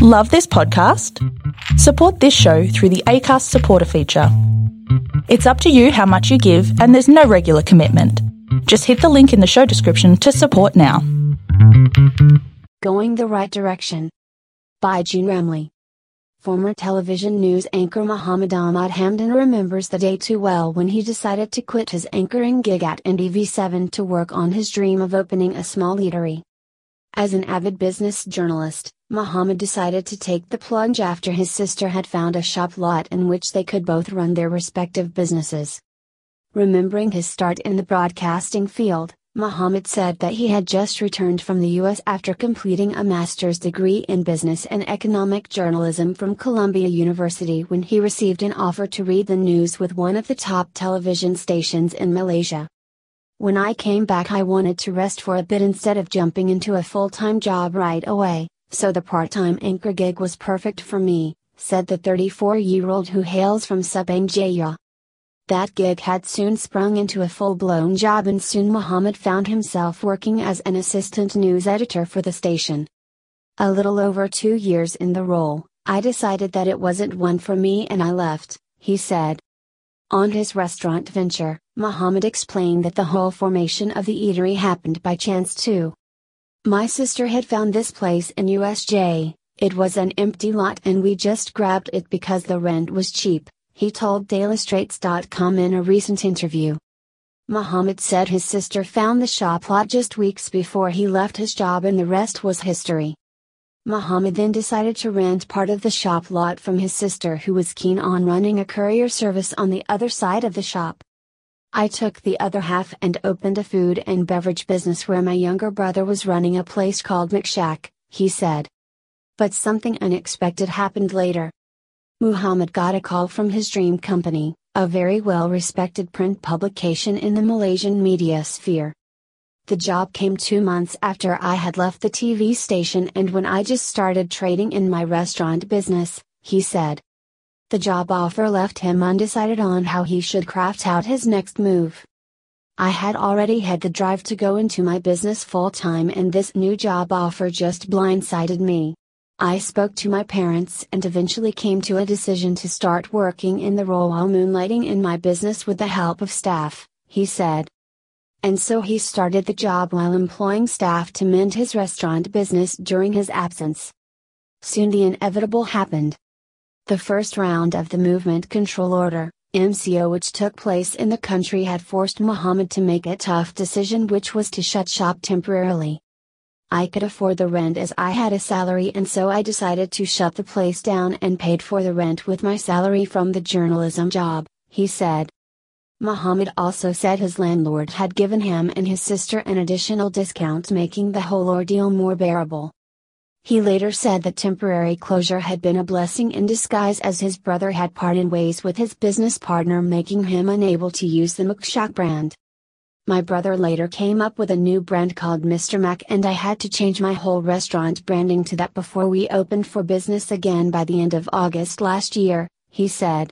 Love this podcast? Support this show through the ACAST supporter feature. It's up to you how much you give, and there's no regular commitment. Just hit the link in the show description to support now. Going the Right Direction. By June Ramli. Former television news anchor Muhammed Ahmad Hamdan remembers the day too well when he decided to quit his anchoring gig at NTV7 to work on his dream of opening a small eatery. As an avid business journalist, Muhammed decided to take the plunge after his sister had found a shop lot in which they could both run their respective businesses. Remembering his start in the broadcasting field, Muhammed said that he had just returned from the U.S. after completing a master's degree in business and economic journalism from Columbia University when he received an offer to read the news with one of the top television stations in Malaysia. When I came back, I wanted to rest for a bit instead of jumping into a full time job right away, so the part time anchor gig was perfect for me, said the 34 year old who hails from Subang Jaya. That gig had soon sprung into a full blown job, and soon Muhammed found himself working as an assistant news editor for the station. A little over two years in the role, I decided that it wasn't one for me and I left, he said. On his restaurant venture, Muhammed explained that the whole formation of the eatery happened by chance too. My sister had found this place in USJ, it was an empty lot and we just grabbed it because the rent was cheap he told DailyStraits.com in a recent interview. Muhammed said his sister found the shop lot just weeks before he left his job and the rest was history. Muhammed then decided to rent part of the shop lot from his sister who was keen on running a courier service on the other side of the shop. I took the other half and opened a food and beverage business where my younger brother was running a place called McShack, he said. But something unexpected happened later. Muhammed got a call from his dream company, a very well respected print publication in the Malaysian media sphere. The job came two months after I had left the TV station and when I just started trading in my restaurant business, he said. The job offer left him undecided on how he should craft out his next move. I had already had the drive to go into my business full time and this new job offer just blindsided me. I spoke to my parents and eventually came to a decision to start working in the role while moonlighting in my business with the help of staff, he said. And so he started the job while employing staff to mend his restaurant business during his absence. Soon the inevitable happened. The first round of the Movement Control Order, MCO, which took place in the country, had forced Muhammed to make a tough decision, which was to shut shop temporarily. I could afford the rent as I had a salary and so I decided to shut the place down and paid for the rent with my salary from the journalism job, he said. Muhammed also said his landlord had given him and his sister an additional discount making the whole ordeal more bearable. He later said that temporary closure had been a blessing in disguise as his brother had parted ways with his business partner making him unable to use the McShack brand. My brother later came up with a new brand called Mr. Mac and I had to change my whole restaurant branding to that before we opened for business again by the end of August last year, he said.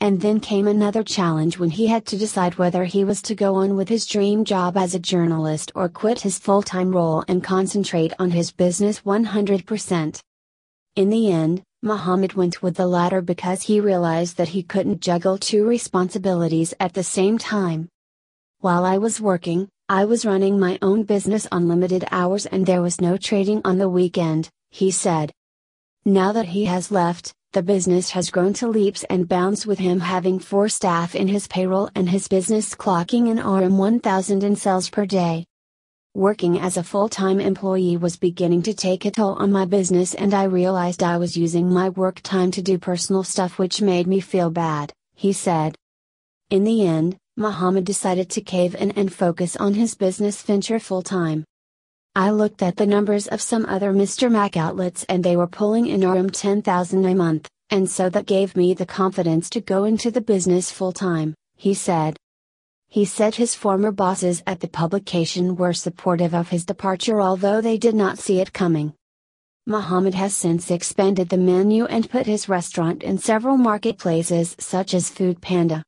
And then came another challenge when he had to decide whether he was to go on with his dream job as a journalist or quit his full time role and concentrate on his business 100%. In the end, Muhammed went with the latter because he realized that he couldn't juggle two responsibilities at the same time. While I was working, I was running my own business on limited hours and there was no trading on the weekend, he said. Now that he has left, the business has grown to leaps and bounds with him having four staff in his payroll and his business clocking in RM 1000 in sales per day. Working as a full time employee was beginning to take a toll on my business, and I realized I was using my work time to do personal stuff, which made me feel bad, he said. In the end, Muhammed decided to cave in and focus on his business venture full time. I looked at the numbers of some other Mr. Mac outlets and they were pulling in RM 10,000 a month, and so that gave me the confidence to go into the business full time, he said. He said his former bosses at the publication were supportive of his departure although they did not see it coming. Muhammed has since expanded the menu and put his restaurant in several marketplaces such as Food Panda.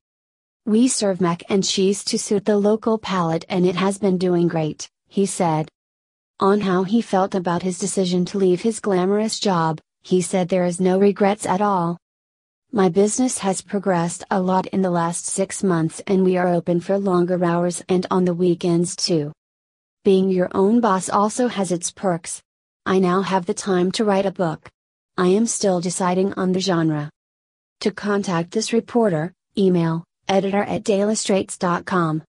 We serve mac and cheese to suit the local palate and it has been doing great, he said. On how he felt about his decision to leave his glamorous job, He said there is no regrets at all. My business has progressed a lot in the last six months and we are open for longer hours and on the weekends too. Being your own boss also has its perks. I now have the time to write a book. I am still deciding on the genre. To contact this reporter, email editor at dailystraits.com.